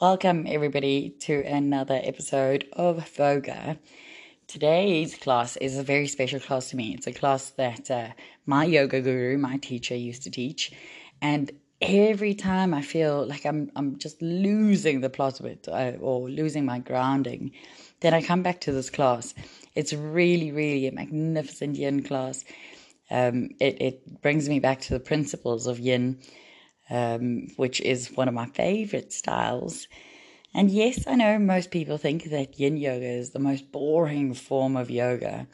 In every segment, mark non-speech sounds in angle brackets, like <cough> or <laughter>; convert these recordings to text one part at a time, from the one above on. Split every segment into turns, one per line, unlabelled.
Welcome, everybody, to another episode of Voga. Today's class is a very special class to me. It's a class that uh, my yoga guru, my teacher, used to teach. And every time I feel like I'm, I'm just losing the plot of it uh, or losing my grounding, then I come back to this class. It's really, really a magnificent yin class. Um, it, it brings me back to the principles of yin um, which is one of my favorite styles. And yes, I know most people think that yin yoga is the most boring form of yoga,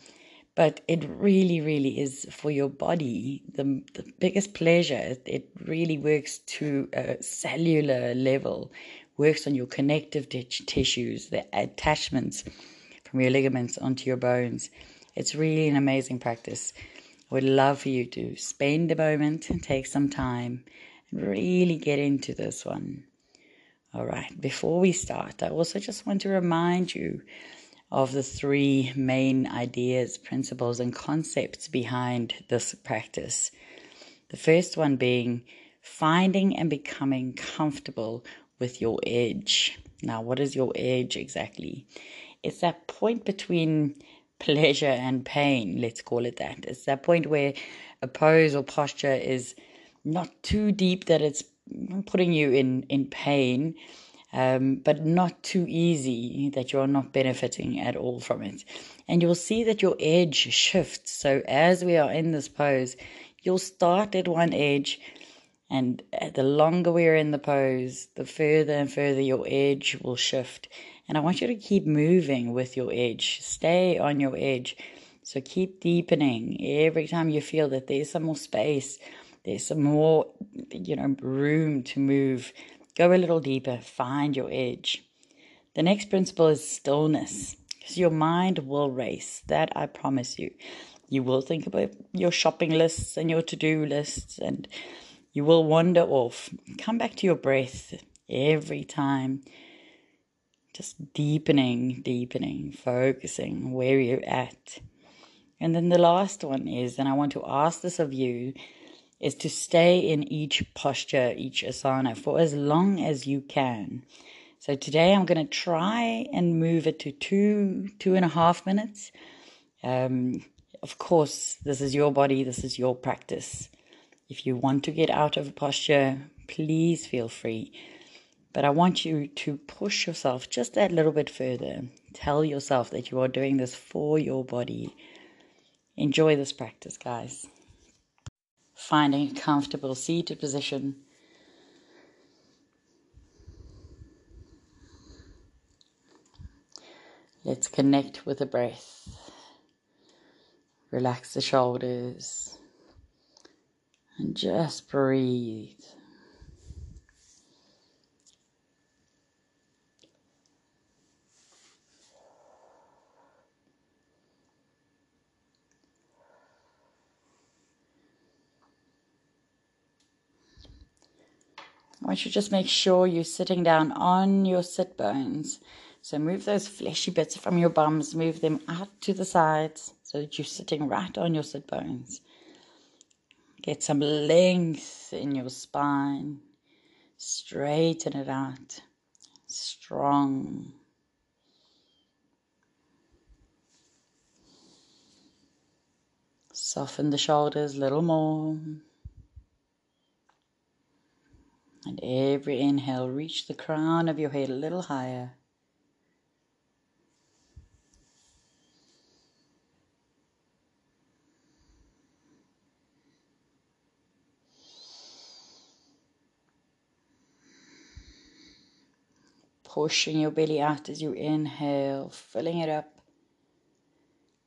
but it really, really is for your body the, the biggest pleasure. It really works to a cellular level, works on your connective t- tissues, the attachments from your ligaments onto your bones. It's really an amazing practice. I would love for you to spend a moment and take some time really get into this one. All right, before we start, I also just want to remind you of the three main ideas, principles, and concepts behind this practice. The first one being finding and becoming comfortable with your edge. Now, what is your edge exactly? It's that point between pleasure and pain, let's call it that. It's that point where a pose or posture is not too deep that it's putting you in, in pain, um, but not too easy that you're not benefiting at all from it. And you'll see that your edge shifts. So as we are in this pose, you'll start at one edge, and the longer we're in the pose, the further and further your edge will shift. And I want you to keep moving with your edge. Stay on your edge. So keep deepening every time you feel that there's some more space there's some more, you know, room to move. Go a little deeper, find your edge. The next principle is stillness, because your mind will race. That I promise you. You will think about your shopping lists and your to do lists, and you will wander off. Come back to your breath every time. Just deepening, deepening, focusing where you're at. And then the last one is, and I want to ask this of you is to stay in each posture, each asana for as long as you can. So today I'm going to try and move it to two, two and a half minutes. Um, of course, this is your body, this is your practice. If you want to get out of a posture, please feel free. But I want you to push yourself just that little bit further. Tell yourself that you are doing this for your body. Enjoy this practice, guys finding a comfortable seated position. Let's connect with the breath. Relax the shoulders and just breathe. I want you to just make sure you're sitting down on your sit bones. So move those fleshy bits from your bums, move them out to the sides so that you're sitting right on your sit bones. Get some length in your spine. Straighten it out. Strong. Soften the shoulders a little more. And every inhale, reach the crown of your head a little higher. Pushing your belly out as you inhale, filling it up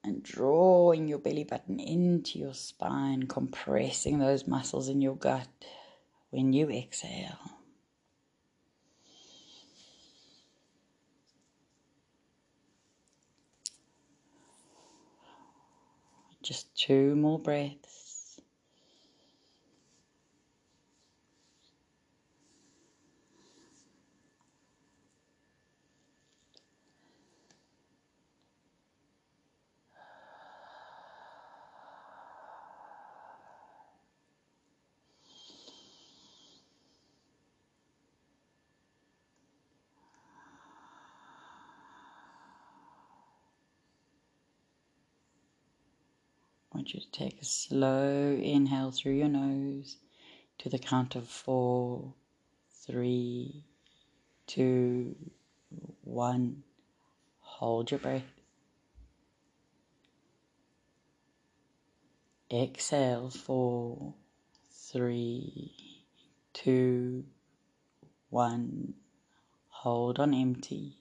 and drawing your belly button into your spine, compressing those muscles in your gut when you exhale. Just two more breaths. Want you to take a slow inhale through your nose to the count of four, three, two, one. Hold your breath. Exhale, four, three, two, one. Hold on empty.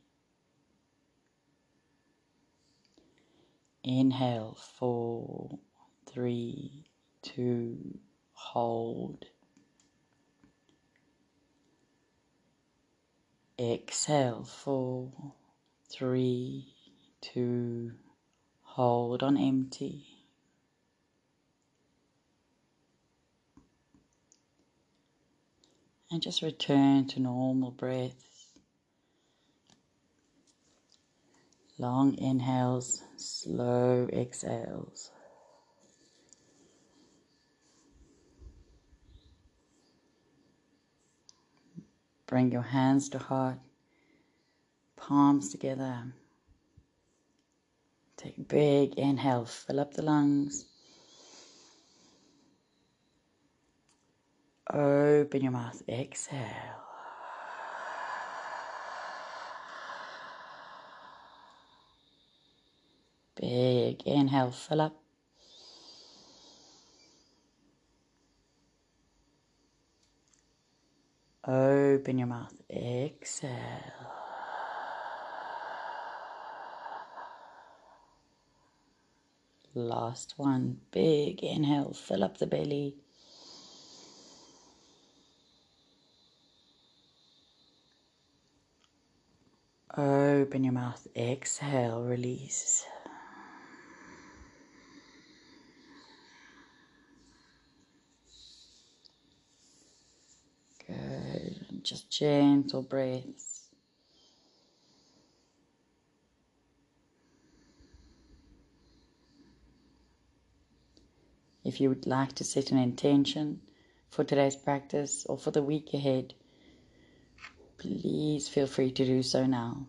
Inhale, four, three, two, hold. Exhale, four, three, two, hold on empty. And just return to normal breaths. Long inhales, slow exhales. Bring your hands to heart, palms together. Take big inhale, fill up the lungs. Open your mouth, exhale. Big inhale, fill up. Open your mouth, exhale. Last one, big inhale, fill up the belly. Open your mouth, exhale, release. Good. Just gentle breaths. If you would like to set an intention for today's practice or for the week ahead, please feel free to do so now.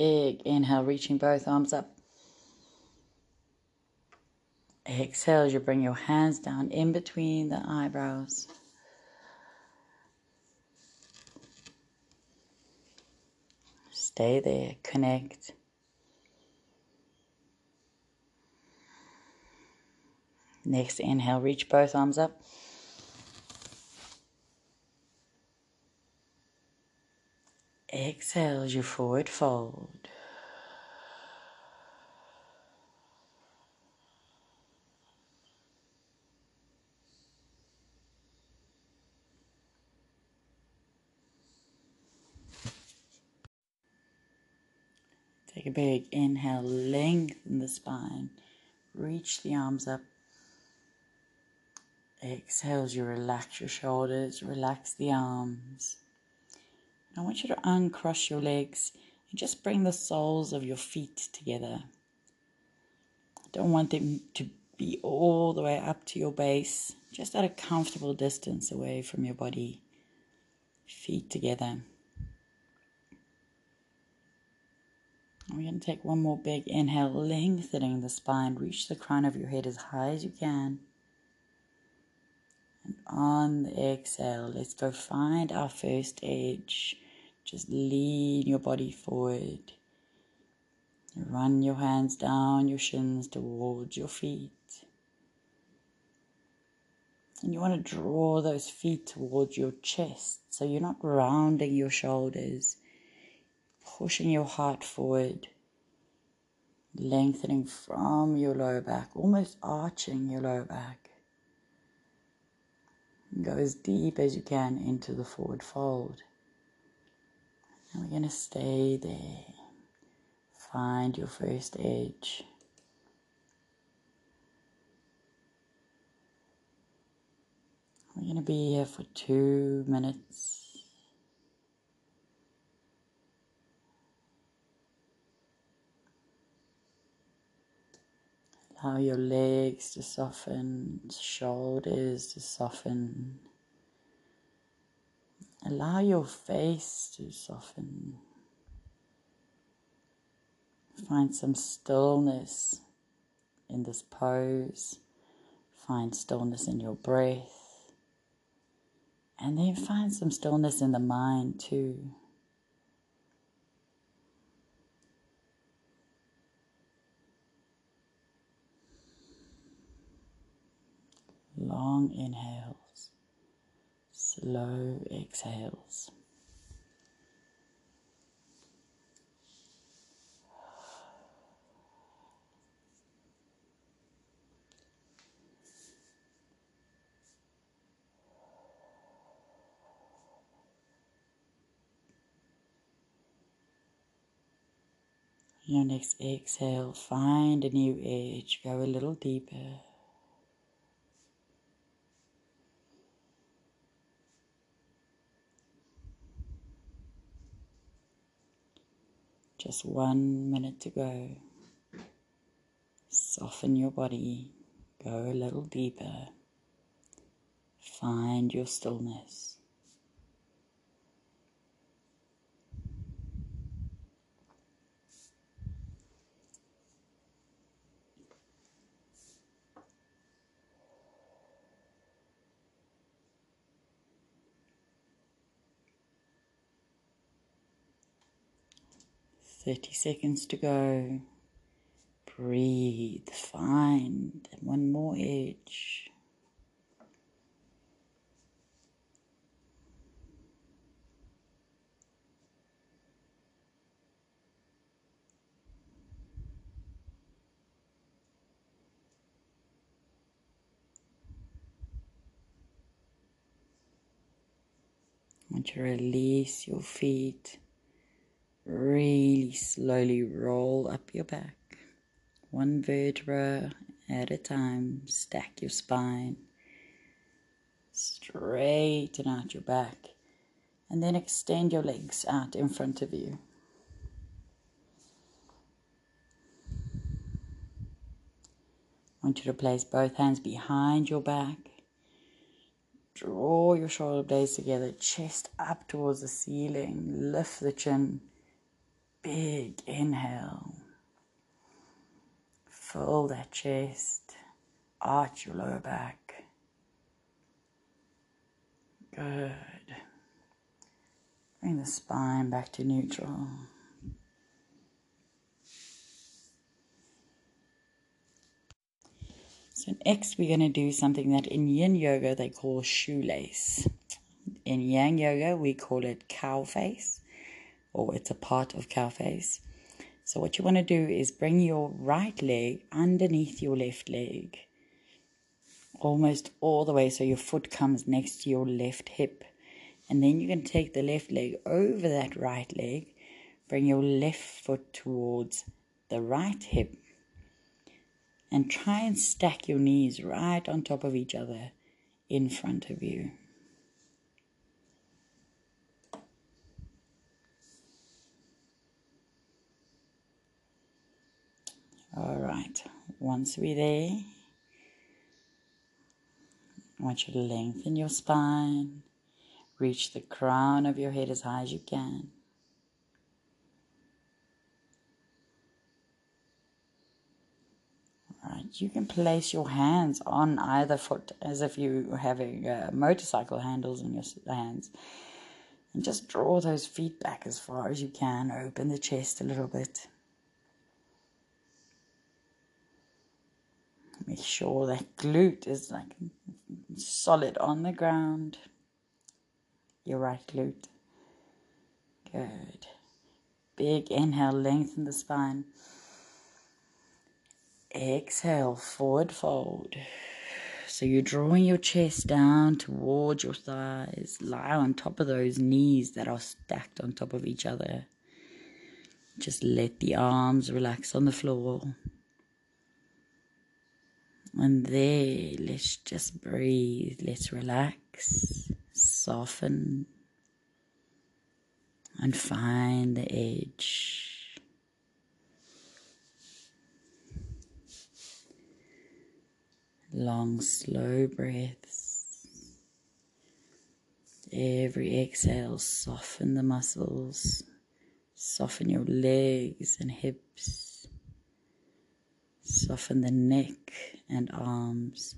Big inhale, reaching both arms up. Exhale as you bring your hands down in between the eyebrows. Stay there, connect. Next inhale, reach both arms up. Exhale as you forward fold. Take a big inhale, lengthen the spine, reach the arms up. Exhale as you relax your shoulders, relax the arms. I want you to uncross your legs and just bring the soles of your feet together. I don't want them to be all the way up to your base, just at a comfortable distance away from your body. Feet together. We're going to take one more big inhale, lengthening the spine. Reach the crown of your head as high as you can. And on the exhale, let's go find our first edge. Just lean your body forward. Run your hands down your shins towards your feet. And you want to draw those feet towards your chest so you're not rounding your shoulders pushing your heart forward, lengthening from your lower back, almost arching your lower back. Go as deep as you can into the forward fold. And we're going to stay there. Find your first edge. We're going to be here for two minutes. Allow your legs to soften, shoulders to soften. Allow your face to soften. Find some stillness in this pose. Find stillness in your breath. And then find some stillness in the mind too. Long inhales, slow exhales. Your next exhale, find a new edge, go a little deeper. Just one minute to go. Soften your body, go a little deeper. Find your stillness. 30 seconds to go. Breathe, find one more edge. Want to release your feet really slowly roll up your back, one vertebra at a time. Stack your spine, straighten out your back, and then extend your legs out in front of you. I want you to place both hands behind your back. Draw your shoulder blades together, chest up towards the ceiling. Lift the chin Big inhale. Fill that chest. Arch your lower back. Good. Bring the spine back to neutral. So next we're going to do something that in yin yoga they call shoelace. In yang yoga we call it cow face or it's a part of cow face. So what you want to do is bring your right leg underneath your left leg, almost all the way so your foot comes next to your left hip. And then you can take the left leg over that right leg, bring your left foot towards the right hip, and try and stack your knees right on top of each other in front of you. All right, once we're there, I want you to lengthen your spine, reach the crown of your head as high as you can. All right, you can place your hands on either foot as if you were having uh, motorcycle handles in your hands. And just draw those feet back as far as you can. Open the chest a little bit. Make sure that glute is like solid on the ground. Your right glute. Good. Big inhale, lengthen the spine. Exhale, forward fold. So you're drawing your chest down towards your thighs. Lie on top of those knees that are stacked on top of each other. Just let the arms relax on the floor. And there, let's just breathe. Let's relax, soften, and find the edge. Long, slow breaths. Every exhale, soften the muscles, soften your legs and hips, soften the neck and arms.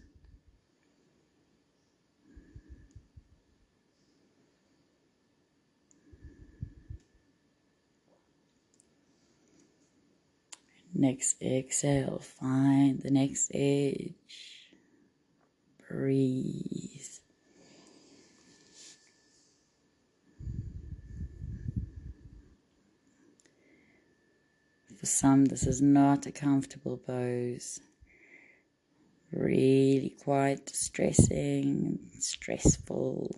Next exhale, find the next edge. Breathe. For some, this is not a comfortable pose. Really quite distressing, stressful.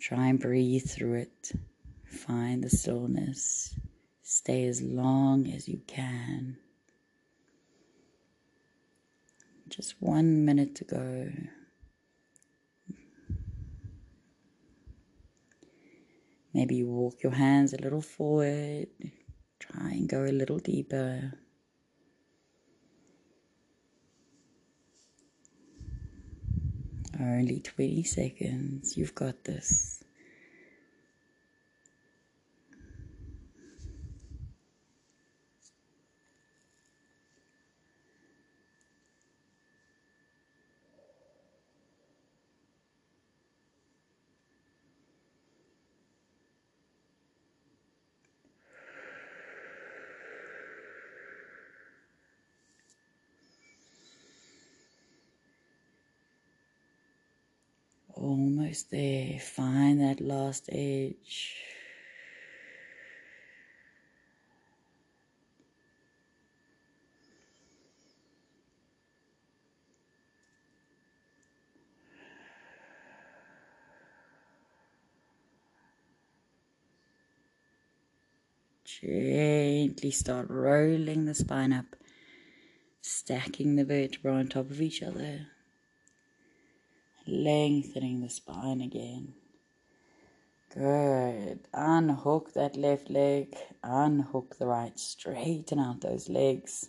Try and breathe through it. Find the stillness. Stay as long as you can. Just one minute to go. Maybe you walk your hands a little forward. Try and go a little deeper. Only 20 seconds. You've got this. There. Find that last edge. Gently start rolling the spine up, stacking the vertebrae on top of each other lengthening the spine again. Good. Unhook that left leg, unhook the right, straighten out those legs.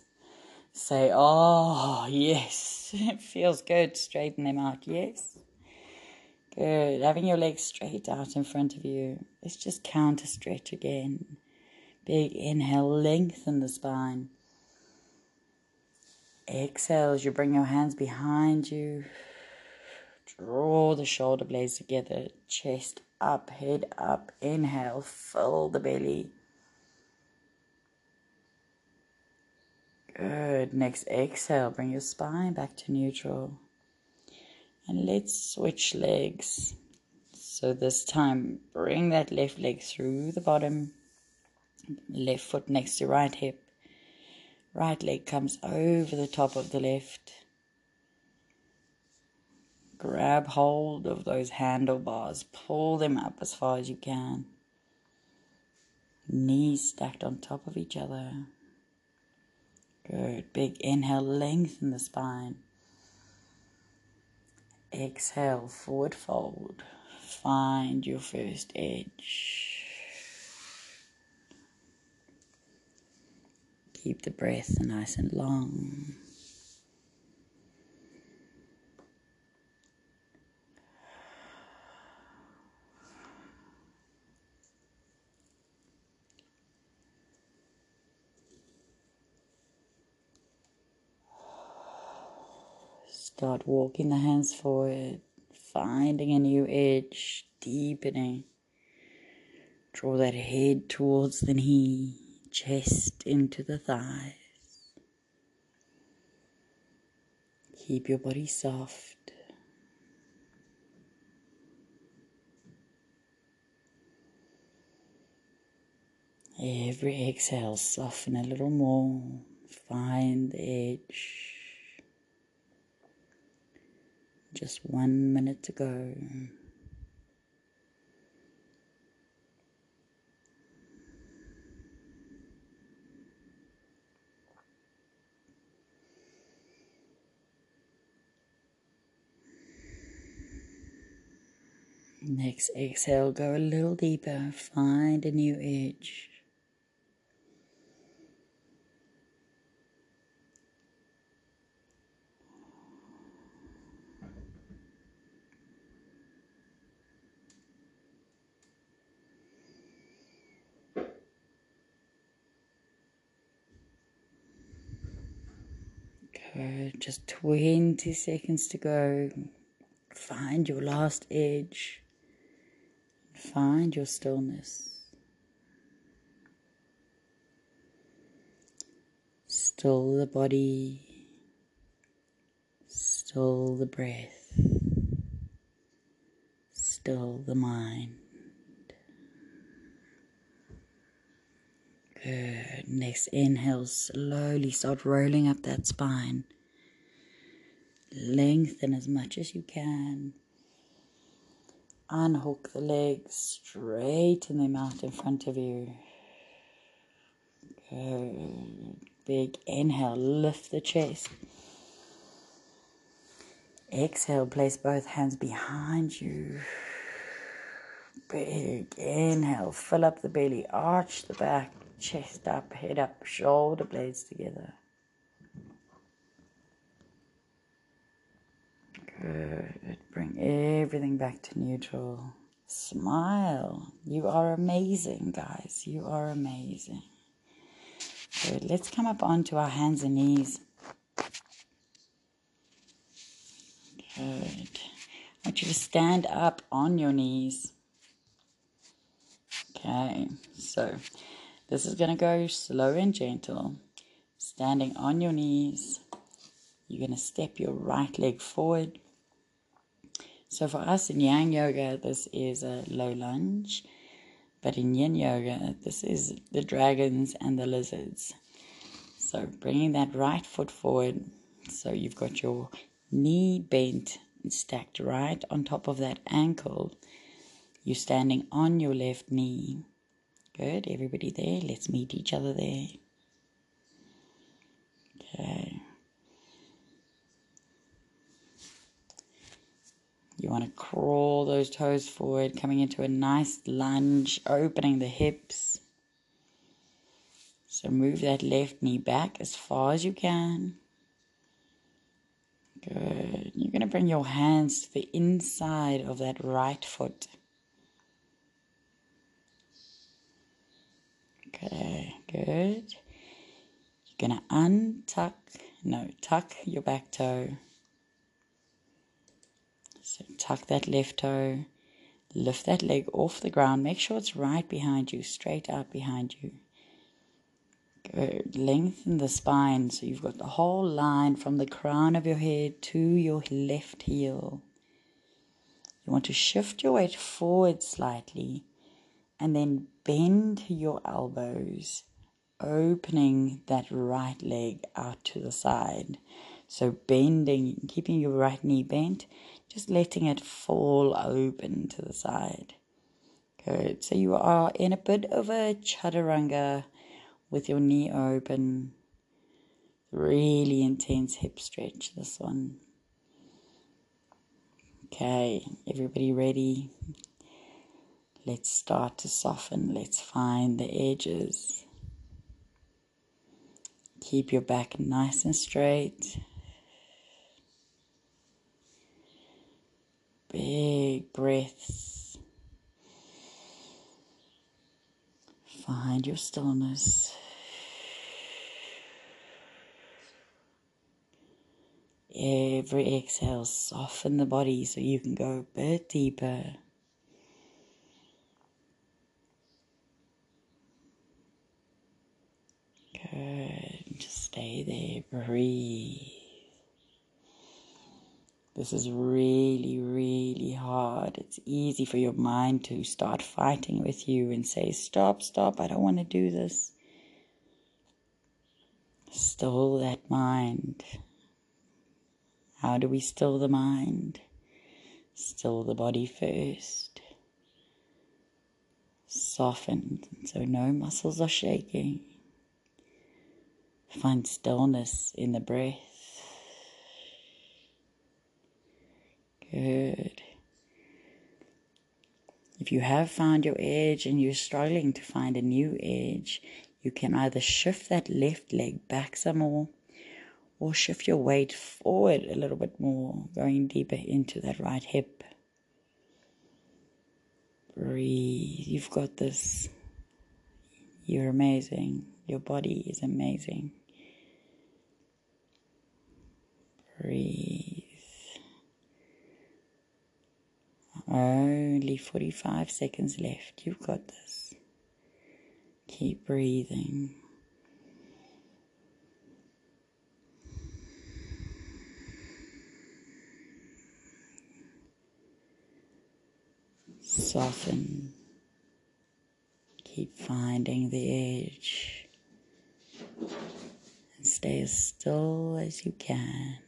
Say, oh, yes, <laughs> it feels good. Straighten them out, yes. Good. Having your legs straight out in front of you. Let's just counter stretch again. Big inhale, lengthen the spine. Exhale as you bring your hands behind you. Draw the shoulder blades together, chest up, head up. Inhale, fill the belly. Good. Next exhale, bring your spine back to neutral. And let's switch legs. So this time, bring that left leg through the bottom, left foot next to right hip. Right leg comes over the top of the left. Grab hold of those handlebars, pull them up as far as you can. Knees stacked on top of each other. Good. Big inhale, lengthen the spine. Exhale, forward fold. Find your first edge. Keep the breath nice and long. Start walking the hands forward, finding a new edge, deepening. Draw that head towards the knee, chest into the thighs. Keep your body soft. Every exhale, soften a little more. Find the edge. Just one minute to go. Next exhale, go a little deeper, find a new edge. Good. Just 20 seconds to go. Find your last edge. Find your stillness. Still the body, still the breath, still the mind. Good. Next inhale, slowly start rolling up that spine. Lengthen as much as you can. Unhook the legs, straighten them out in front of you. Good. Big inhale, lift the chest. Exhale, place both hands behind you. Big inhale, fill up the belly, arch the back, chest up, head up, shoulder blades together. Good. Bring everything back to neutral. Smile. You are amazing, guys. You are amazing. Good. Let's come up onto our hands and knees. Good. I want you to stand up on your knees. Okay, so this is going to go slow and gentle. Standing on your knees, you're going to step your right leg forward. So for us in Yang Yoga, this is a low lunge. But in yin yoga, this is the dragons and the lizards. So bringing that right foot forward. So you've got your knee bent and stacked right on top of that ankle. You're standing on your left knee. Good. Everybody there. Let's meet each other there. Okay. You want to crawl those toes forward, coming into a nice lunge, opening the hips. So move that left knee back as far as you can. Good. You're going to bring your hands to the inside of that right foot. Okay, good. You're going to untuck, no, tuck your back toe. So tuck that left toe, lift that leg off the ground. Make sure it's right behind you, straight out behind you. Good. Lengthen the spine so you've got the whole line from the crown of your head to your left heel. You want to shift your weight forward slightly and then bend your elbows, opening that right leg out to the side. So bending, keeping your right knee bent, just letting it fall open to the side. Good. So you are in a bit of a chaturanga with your knee open. Really intense hip stretch, this one. Okay, everybody ready? Let's start to soften. Let's find the edges. Keep your back nice and straight. Big breaths. Find your stillness. Every exhale, soften the body so you can go a bit deeper. Good. Just stay there. Breathe. This is really, really hard. It's easy for your mind to start fighting with you and say, Stop, stop, I don't want to do this. Still that mind. How do we still the mind? Still the body first. Soften so no muscles are shaking. Find stillness in the breath. Good. If you have found your edge and you're struggling to find a new edge, you can either shift that left leg back some more or shift your weight forward a little bit more, going deeper into that right hip. Breathe. You've got this. You're amazing. Your body is amazing. Breathe. Only 45 seconds left. You've got this. Keep breathing. Soften. Keep finding the edge. And stay as still as you can.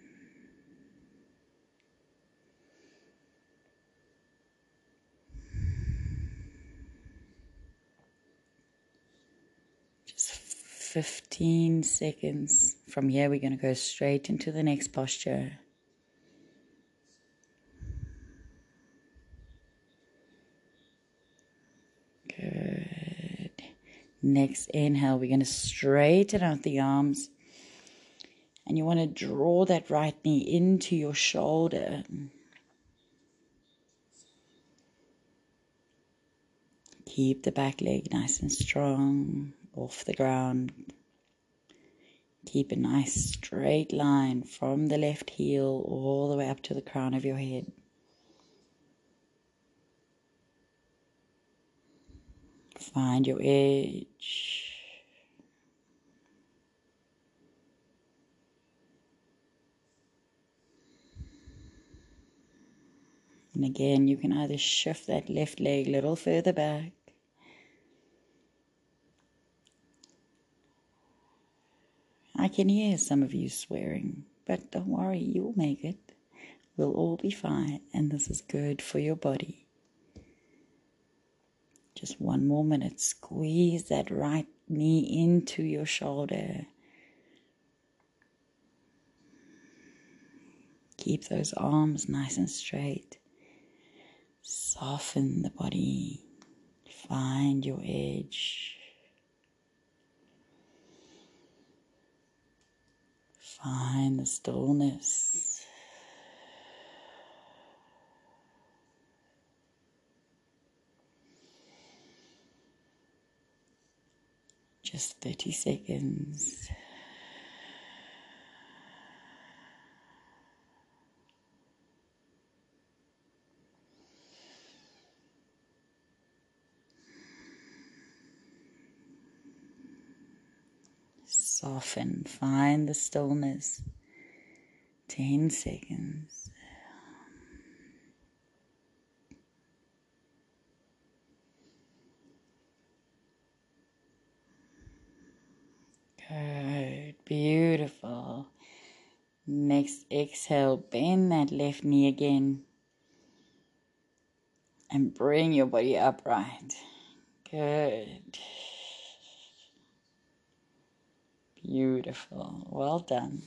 Just 15 seconds. From here, we're going to go straight into the next posture. Good. Next inhale, we're going to straighten out the arms. And you want to draw that right knee into your shoulder. Keep the back leg nice and strong off the ground. Keep a nice straight line from the left heel all the way up to the crown of your head. Find your edge. And again, you can either shift that left leg a little further back. I can hear some of you swearing, but don't worry, you'll make it. We'll all be fine, and this is good for your body. Just one more minute. Squeeze that right knee into your shoulder. Keep those arms nice and straight. Soften the body. Find your edge. Find the stillness. Just 30 seconds. Soften, find the stillness. 10 seconds. Good, beautiful. Next exhale, bend that left knee again and bring your body upright. Good. Beautiful. Well done.